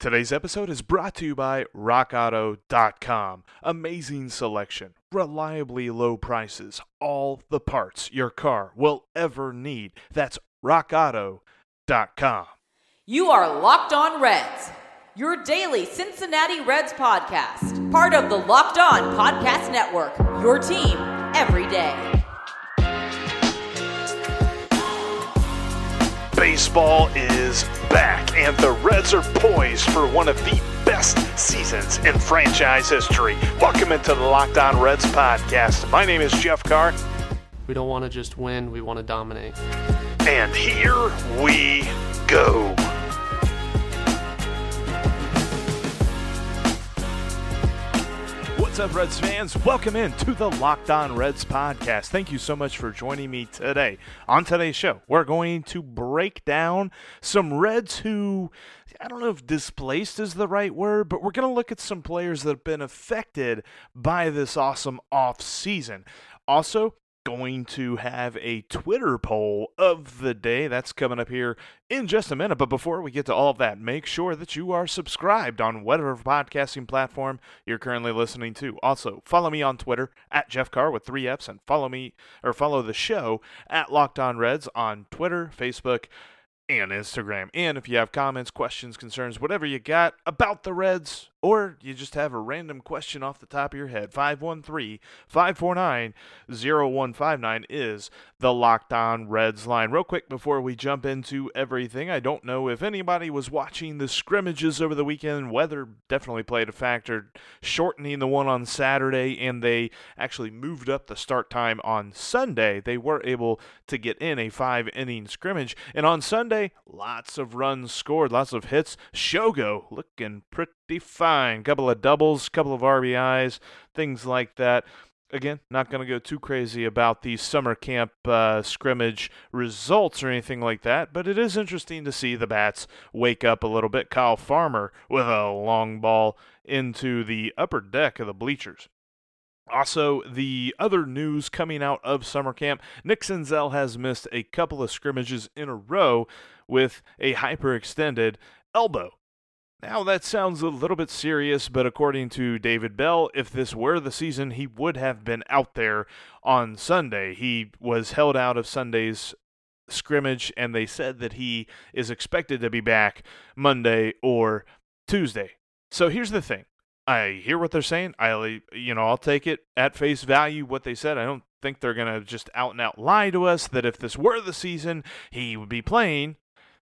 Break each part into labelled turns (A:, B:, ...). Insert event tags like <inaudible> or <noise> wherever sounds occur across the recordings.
A: Today's episode is brought to you by RockAuto.com. Amazing selection, reliably low prices, all the parts your car will ever need. That's RockAuto.com.
B: You are Locked On Reds, your daily Cincinnati Reds podcast, part of the Locked On Podcast Network, your team every day.
A: Baseball is back, and the Reds are poised for one of the best seasons in franchise history. Welcome into the Locked On Reds podcast. My name is Jeff Carr,
C: We don't want to just win, we want to dominate.
A: and here we go. What's up, Reds fans? Welcome in to the Locked On Reds podcast. Thank you so much for joining me today. On today's show, we're going to break down some Reds who, I don't know if displaced is the right word, but we're going to look at some players that have been affected by this awesome off season. Also, going to have a Twitter poll of the day. That's coming up here in just a minute. But before we get to all of that, make sure that you are subscribed on whatever podcasting platform you're currently listening to. Also, follow me on Twitter at Jeff Carr with three F's and follow me or follow the show at Locked On Reds on Twitter, Facebook, and Instagram. And if you have comments, questions, concerns, whatever you got about the Reds, or you just have a random question off the top of your head, 513 549 0159 is the Locked On Reds line. Real quick before we jump into everything, I don't know if anybody was watching the scrimmages over the weekend. Weather definitely played a factor, shortening the one on Saturday, and they actually moved up the start time on Sunday. They were able to get in a five inning scrimmage, and on Sunday, lots of runs scored, lots of hits. Shogo looking pretty fine. Couple of doubles, couple of RBIs, things like that. Again, not going to go too crazy about the summer camp uh, scrimmage results or anything like that, but it is interesting to see the bats wake up a little bit. Kyle Farmer with a long ball into the upper deck of the bleachers. Also, the other news coming out of summer camp Nick Senzel has missed a couple of scrimmages in a row with a hyperextended elbow. Now, that sounds a little bit serious, but according to David Bell, if this were the season, he would have been out there on Sunday. He was held out of Sunday's scrimmage, and they said that he is expected to be back Monday or Tuesday. So here's the thing. I hear what they're saying. I, you know, I'll take it at face value what they said. I don't think they're gonna just out and out lie to us that if this were the season, he would be playing.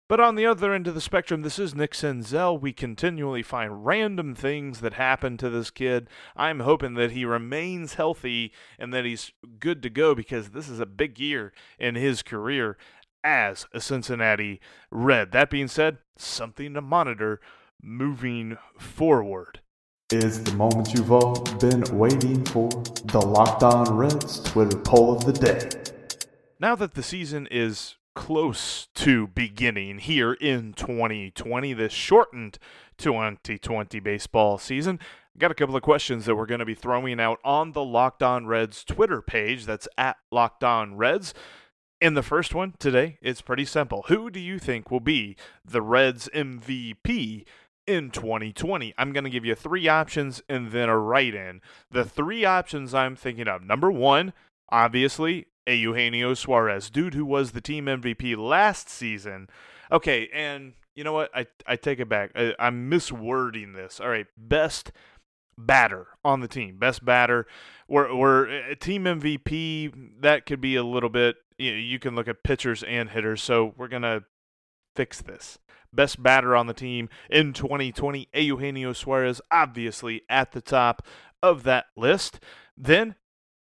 A: But on the other end of the spectrum, this is Nick Senzel. We continually find random things that happen to this kid. I'm hoping that he remains healthy and that he's good to go because this is a big year in his career as a Cincinnati Red. That being said, something to monitor moving forward.
D: is the moment you've all been waiting for the Locked On Reds Twitter poll of the day.
A: Now that the season is close to beginning here in 2020, this shortened 2020 baseball season, got a couple of questions that we're going to be throwing out on the Locked On Reds Twitter page. That's at Locked On Reds. In the first one today, it's pretty simple. Who do you think will be the Reds MVP in 2020? I'm going to give you three options and then a write in. The three options I'm thinking of number one, obviously, Eugenio Suarez, dude who was the team MVP last season. Okay, and you know what? I, I take it back. I, I'm miswording this. All right, best batter on the team, best batter. We're, we're a team MVP. That could be a little bit. You, know, you can look at pitchers and hitters. So we're gonna fix this. Best batter on the team in 2020, Eugenio Suarez, obviously at the top of that list. Then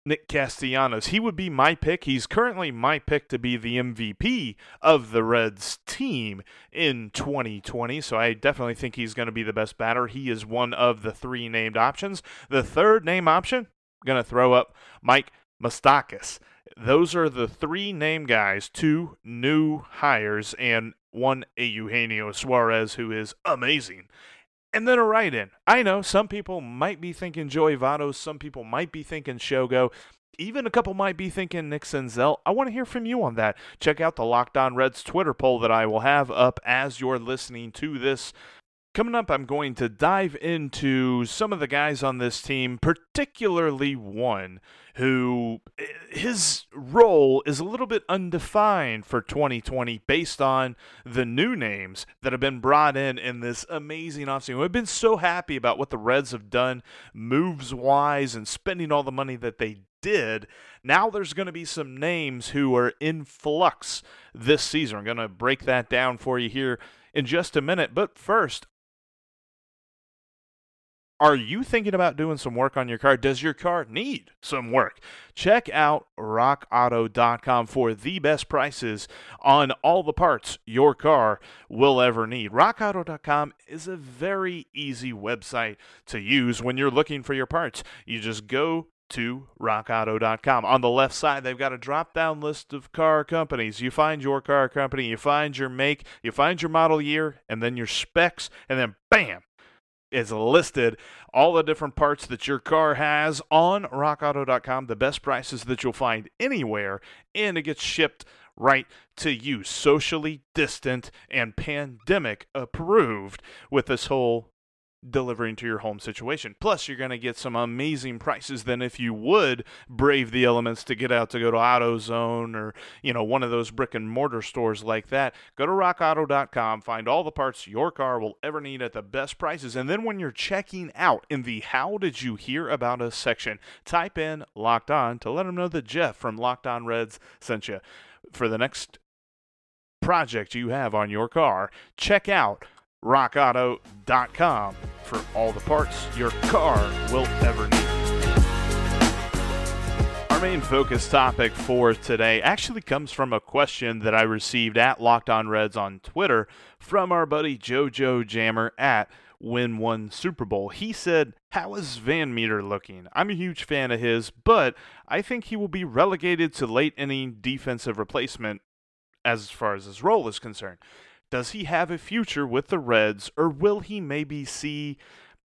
A: Nick Castellanos. He would be my pick. He's currently my pick to be the MVP of the Reds team in 2020. So I definitely think he's going to be the best batter. He is one of the three named options. The third name option, I'm going to throw up Mike Moustakas. Those are the three name guys, two new hires, and one Eugenio Suarez, who is amazing and then a write in. I know some people might be thinking Joey Votto, some people might be thinking Shogo. Even a couple might be thinking Nick Senzel. I want to hear from you on that. Check out the Locked On Reds Twitter poll that I will have up as you're listening to this Coming up, I'm going to dive into some of the guys on this team, particularly one who eh, his role is a little bit undefined for 2020 based on the new names that have been brought in in this amazing offseason. We've been so happy about what the Reds have done moves wise and spending all the money that they did. Now there's going to be some names who are in flux this season. I'm going to break that down for you here in just a minute. But first, are you thinking about doing some work on your car? Does your car need some work? Check out rockauto.com for the best prices on all the parts your car will ever need. Rockauto.com is a very easy website to use when you're looking for your parts. You just go to rockauto.com. On the left side, they've got a drop down list of car companies. You find your car company, you find your make, you find your model year, and then your specs, and then bam, is listed all the different parts that your car has on rockauto.com, the best prices that you'll find anywhere, and it gets shipped right to you, socially distant and pandemic approved with this whole delivering to your home situation. Plus, you're going to get some amazing prices than if you would brave the elements to get out to go to AutoZone or, you know, one of those brick and mortar stores like that. Go to rockauto.com, find all the parts your car will ever need at the best prices. And then when you're checking out in the How Did You Hear About Us section, type in Locked On to let them know that Jeff from Locked On Reds sent you. For the next project you have on your car, check out rockauto.com for all the parts your car will ever need. Our main focus topic for today actually comes from a question that I received at Locked On Reds on Twitter from our buddy JoJo Jammer at Win One Super Bowl. He said, How is Van Meter looking? I'm a huge fan of his, but I think he will be relegated to late inning defensive replacement as far as his role is concerned. Does he have a future with the Reds, or will he maybe see?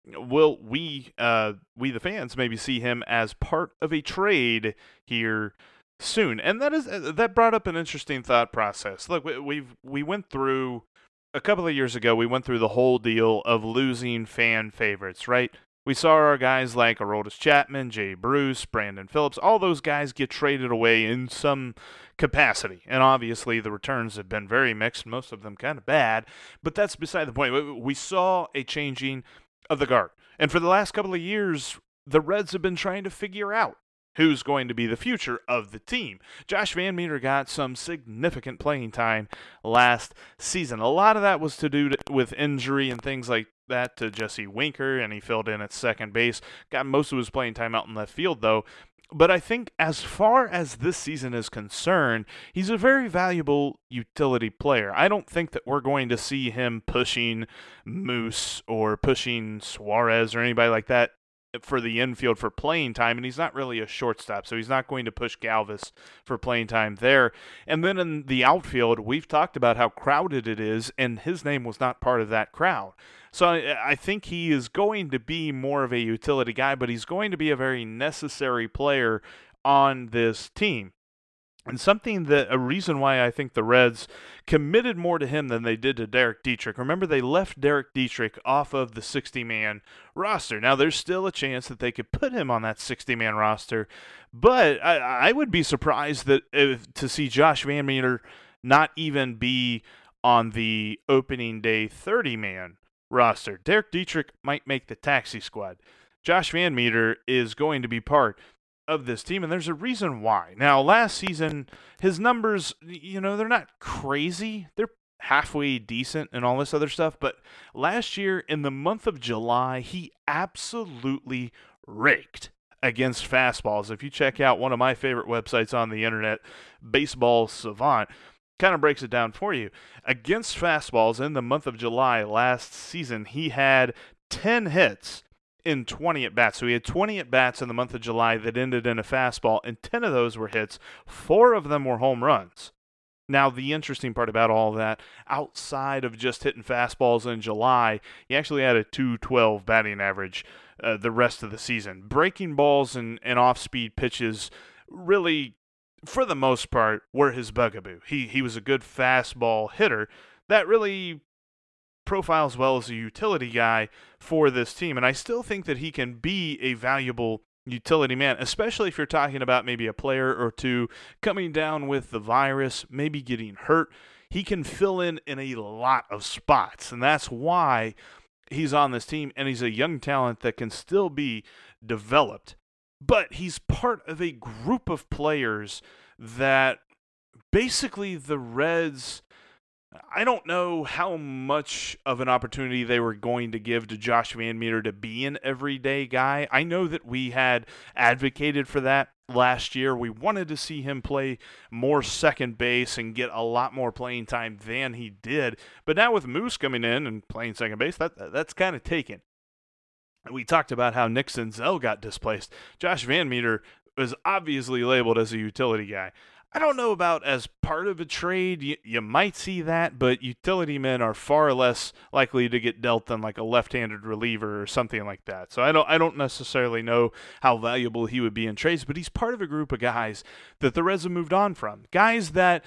A: Will we, uh, we the fans, maybe see him as part of a trade here soon? And that is uh, that brought up an interesting thought process. Look, we, we've we went through a couple of years ago. We went through the whole deal of losing fan favorites, right? We saw our guys like Aroldis Chapman, Jay Bruce, Brandon Phillips, all those guys get traded away in some capacity. And obviously, the returns have been very mixed, most of them kind of bad. But that's beside the point. We saw a changing of the guard. And for the last couple of years, the Reds have been trying to figure out who's going to be the future of the team. Josh Van Meter got some significant playing time last season. A lot of that was to do with injury and things like that to Jesse Winker, and he filled in at second base. Got most of his playing time out in left field, though. But I think as far as this season is concerned, he's a very valuable utility player. I don't think that we're going to see him pushing Moose or pushing Suarez or anybody like that for the infield for playing time, and he's not really a shortstop, so he's not going to push Galvis for playing time there. And then in the outfield, we've talked about how crowded it is, and his name was not part of that crowd. So I, I think he is going to be more of a utility guy, but he's going to be a very necessary player on this team. And something that a reason why I think the Reds committed more to him than they did to Derek Dietrich. Remember, they left Derek Dietrich off of the 60 man roster. Now, there's still a chance that they could put him on that 60 man roster, but I, I, would be surprised that if, to see Josh Van Meter not even be on the opening day 30 man roster. Derek Dietrich might make the taxi squad. Josh Van Meter is going to be part of this team, and there's a reason why. Now, last season, his numbers, you know, they're not crazy. They're halfway decent and all this other stuff, but last year in the month of July, he absolutely raked against fastballs. If you check out one of my favorite websites on the internet, Baseball Savant, kind of breaks it down for you. Against fastballs in the month of July last season, he had 10 hits in 20 at bats. So he had 20 at bats in the month of July that ended in a fastball, and 10 of those were hits. Four of them were home runs. Now, the interesting part about all that, outside of just hitting fastballs in July, he actually had a 212 batting average uh, the rest of the season. Breaking balls and, and off speed pitches really, for the most part, were his bugaboo. He, he was a good fastball hitter that really profiles well as a utility guy for this team. And I still think that he can be a valuable utility man, especially if you're talking about maybe a player or two coming down with the virus, maybe getting hurt. He can fill in in a lot of spots, and that's why he's on this team. And he's a young talent that can still be developed. But he's part of a group of players that basically the Reds I don't know how much of an opportunity they were going to give to Josh Van Meter to be an everyday guy. I know that we had advocated for that last year. We wanted to see him play more second base and get a lot more playing time than he did. But now with Moose coming in and playing second base, that that's kind of taken. We talked about how Nick Senzel got displaced. Josh Van Meter was obviously labeled as a utility guy. I don't know about as part of a trade. You, you might see that, but utility men are far less likely to get dealt than like a left-handed reliever or something like that. So I don't I don't necessarily know how valuable he would be in trades, but he's part of a group of guys that the Reds have moved on from. Guys that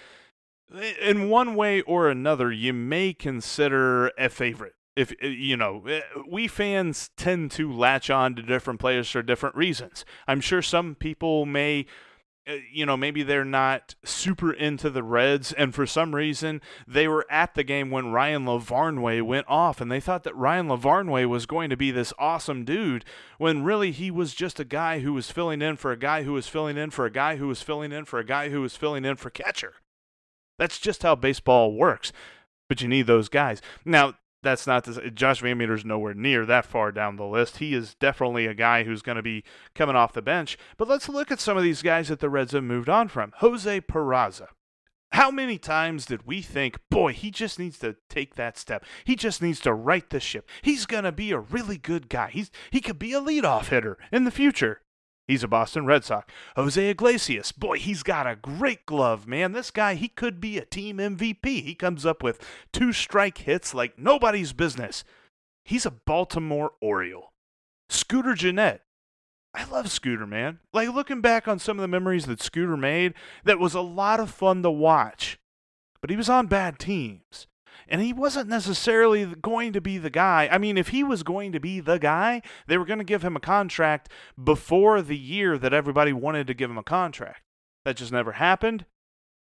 A: in one way or another you may consider a favorite if you know we fans tend to latch on to different players for different reasons i'm sure some people may Uh, you know, maybe they're not super into the Reds, and for some reason they were at the game when Ryan Lavarnway went off, and they thought that Ryan Lavarnway was going to be this awesome dude, when really he was just a guy who was filling in for a guy who was filling in for a guy who was filling in for a guy who was filling in for catcher. That's just how baseball works. But you need those guys. Now, that's not Josh VanMeter's nowhere near that far down the list. He is definitely a guy who's going to be coming off the bench. But let's look at some of these guys that the Reds have moved on from. Jose Peraza. How many times did we think, boy, he just needs to take that step. He just needs to right the ship. He's going to be a really good guy. He's he could be a leadoff hitter in the future. He's a Boston Red Sox. Jose Iglesias, boy, he's got a great glove, man. This guy, he could be a team MVP. He comes up with two strike hits like nobody's business. He's a Baltimore Oriole. Scooter Gennett. I love Scooter, man. Like looking back on some of the memories that Scooter made, that was a lot of fun to watch. But he was on bad teams and he wasn't necessarily going to be the guy. I mean, if he was going to be the guy, they were going to give him a contract before the year that everybody wanted to give him a contract. That just never happened.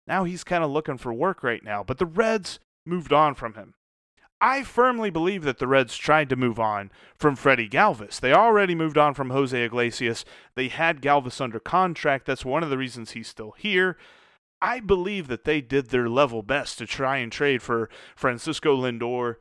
A: Now he's kind of looking for work right now, but the Reds moved on from him. I firmly believe that the Reds tried to move on from Freddie Galvis. They already moved on from Jose Iglesias. They had Galvis under contract. That's one of the reasons he's still here. I believe that they did their level best to try and trade for Francisco Lindor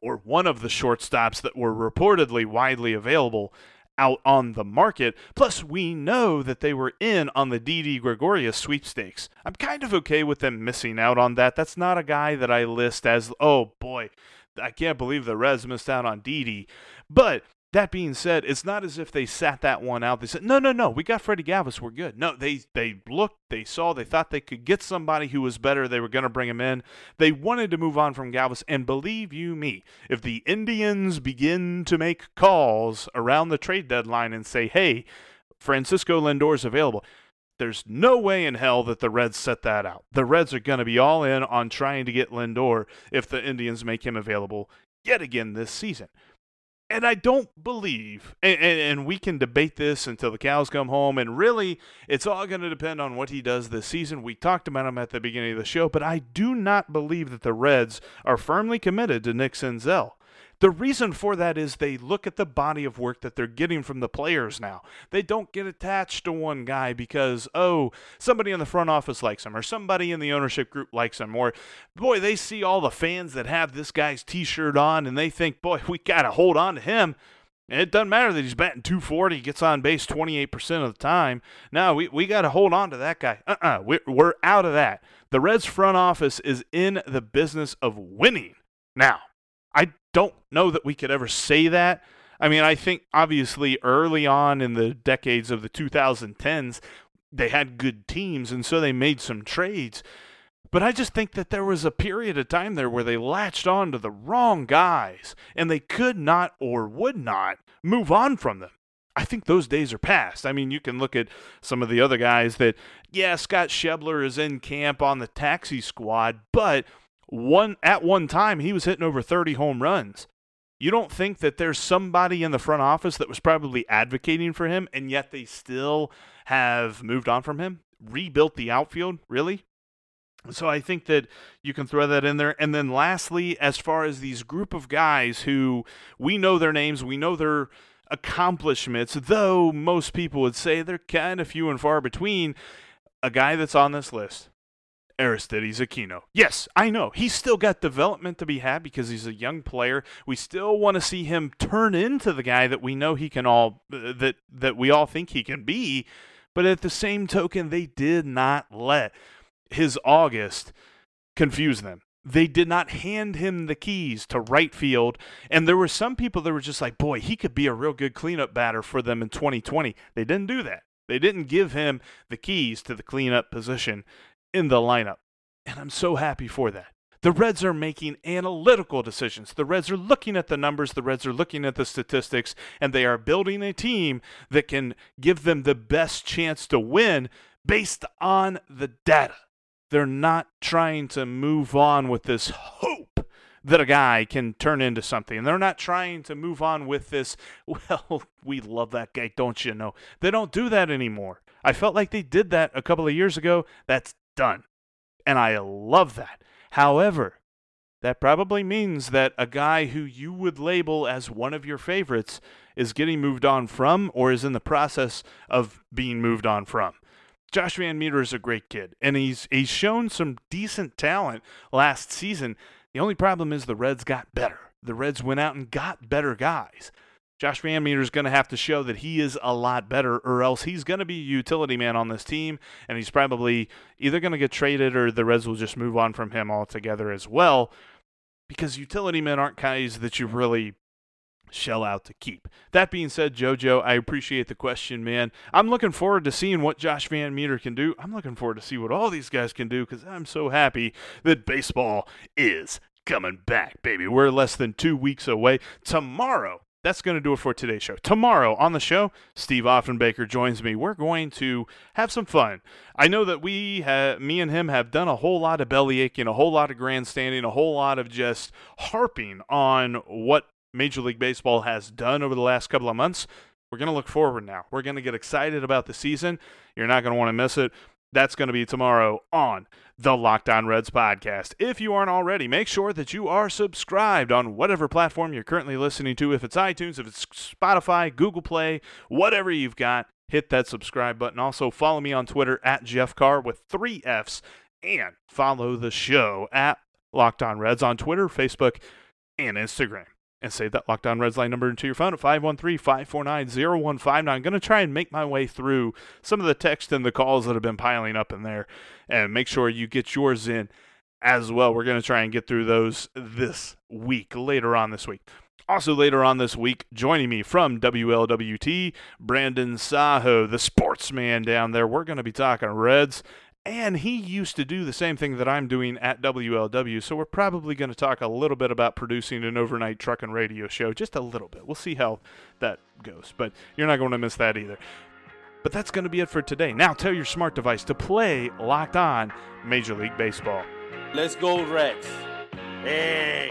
A: or one of the shortstops that were reportedly widely available out on the market. Plus, we know that they were in on the Didi Gregorius sweepstakes. I'm kind of okay with them missing out on that. That's not a guy that I list as, oh boy, I can't believe the Reds missed out on Didi. But that being said, it's not as if they sat that one out. They said, "No, no, no, we got Freddie Galvis, we're good." No, they they looked, they saw, they thought they could get somebody who was better. They were going to bring him in. They wanted to move on from Galvis, and believe you me, if the Indians begin to make calls around the trade deadline and say, "Hey, Francisco Lindor's available," there's no way in hell that the Reds set that out. The Reds are going to be all in on trying to get Lindor if the Indians make him available yet again this season and I don't believe, and, and, and, we can debate this until the cows come home, and really, it's all going to depend on what he does this season. We talked about him at the beginning of the show, but I do not believe that the Reds are firmly committed to Nick Senzel. The reason for that is they look at the body of work that they're getting from the players now. They don't get attached to one guy because, oh, somebody in the front office likes him or somebody in the ownership group likes him. Or, boy, they see all the fans that have this guy's t shirt on and they think, boy, we got to hold on to him. It doesn't matter that he's batting 240, gets on base 28% of the time. No, we, we got to hold on to that guy. Uh uh-uh, uh, we we're out of that. The Reds front office is in the business of winning. Now, don't know that we could ever say that. I mean, I think obviously early on in the decades of the 2010s, they had good teams, and so they made some trades. But I just think that there was a period of time there where they latched on to the wrong guys and they could not or would not move on from them. I think those days are past. I mean, you can look at some of the other guys that, yeah, Scott Schebler is in camp on the taxi squad, but one at one time he was hitting over 30 home runs. You don't think that there's somebody in the front office that was probably advocating for him and yet they still have moved on from him? Rebuilt the outfield? Really? So I think that you can throw that in there. And then lastly, as far as these group of guys who we know their names, we know their accomplishments, though most people would say they're kind of few and far between, a guy that's on this list, Aristides Aquino. Yes, I know. He's still got development to be had because he's a young player. We still want to see him turn into the guy that we know he can all uh, that that we all think he can be. But at the same token, they did not let his August confuse them. They did not hand him the keys to right field. And there were some people that were just like, boy, he could be a real good cleanup batter for them in 2020. They didn't do that. They didn't give him the keys to the cleanup position in the lineup. And I'm so happy for that. The Reds are making analytical decisions. The Reds are looking at the numbers, the Reds are looking at the statistics, and they are building a team that can give them the best chance to win based on the data. They're not trying to move on with this hope that a guy can turn into something. They're not trying to move on with this, <laughs> well, we love that guy, don't you know? They don't do that anymore. I felt like they did that a couple of years ago. That's done. And I love that. However, that probably means that a guy who you would label as one of your favorites is getting moved on from or is in the process of being moved on from. Josh Van Meter is a great kid, and he's he's shown some decent talent last season. The only problem is the Reds got better. The Reds went out and got better guys. Josh Van Meter is going to have to show that he is a lot better, or else he's going to be a utility man on this team, and he's probably either going to get traded or the Reds will just move on from him altogether as well. Because utility men aren't guys that you really shell out to keep. That being said, JoJo, I appreciate the question, man. I'm looking forward to seeing what Josh Van Meter can do. I'm looking forward to see what all these guys can do because I'm so happy that baseball is coming back, baby. We're less than two weeks away. Tomorrow, that's going to do it for today's show. Tomorrow on the show, Steve Offenbaker joins me. We're going to have some fun. I know that we, have, me and him, have done a whole lot of belly aching, a whole lot of grandstanding, a whole lot of just harping on what Major League Baseball has done over the last couple of months. We're going to look forward now. We're going to get excited about the season. You're not going to want to miss it. That's going to be tomorrow on the Locked On Reds podcast. If you aren't already, make sure that you are subscribed on whatever platform you're currently listening to. If it's iTunes, if it's Spotify, Google Play, whatever you've got, hit that subscribe button. Also, follow me on Twitter at Jeff Carr with three F's and follow the show at Locked On Reds on Twitter, Facebook, and Instagram and save that Locked On Reds line number into your phone at 513-549-0159. I'm going to try and make my way through some of the text and the calls that have been piling up in there and make sure you get yours in as well. We're going to try and get through those this week, later on this week. Also, later on this week, joining me from WLWT, Brandon Saho, the sportsman down there. We're going to be talking Reds and he used to do the same thing that I'm doing at WLW, so we're probably going to talk a little bit about producing an overnight truck and radio show, just a little bit. We'll see how that goes, but you're not going to miss that either. But that's going to be it for today. Now tell your smart device to play Locked On Major League Baseball.
E: Let's go, Reds. Hey.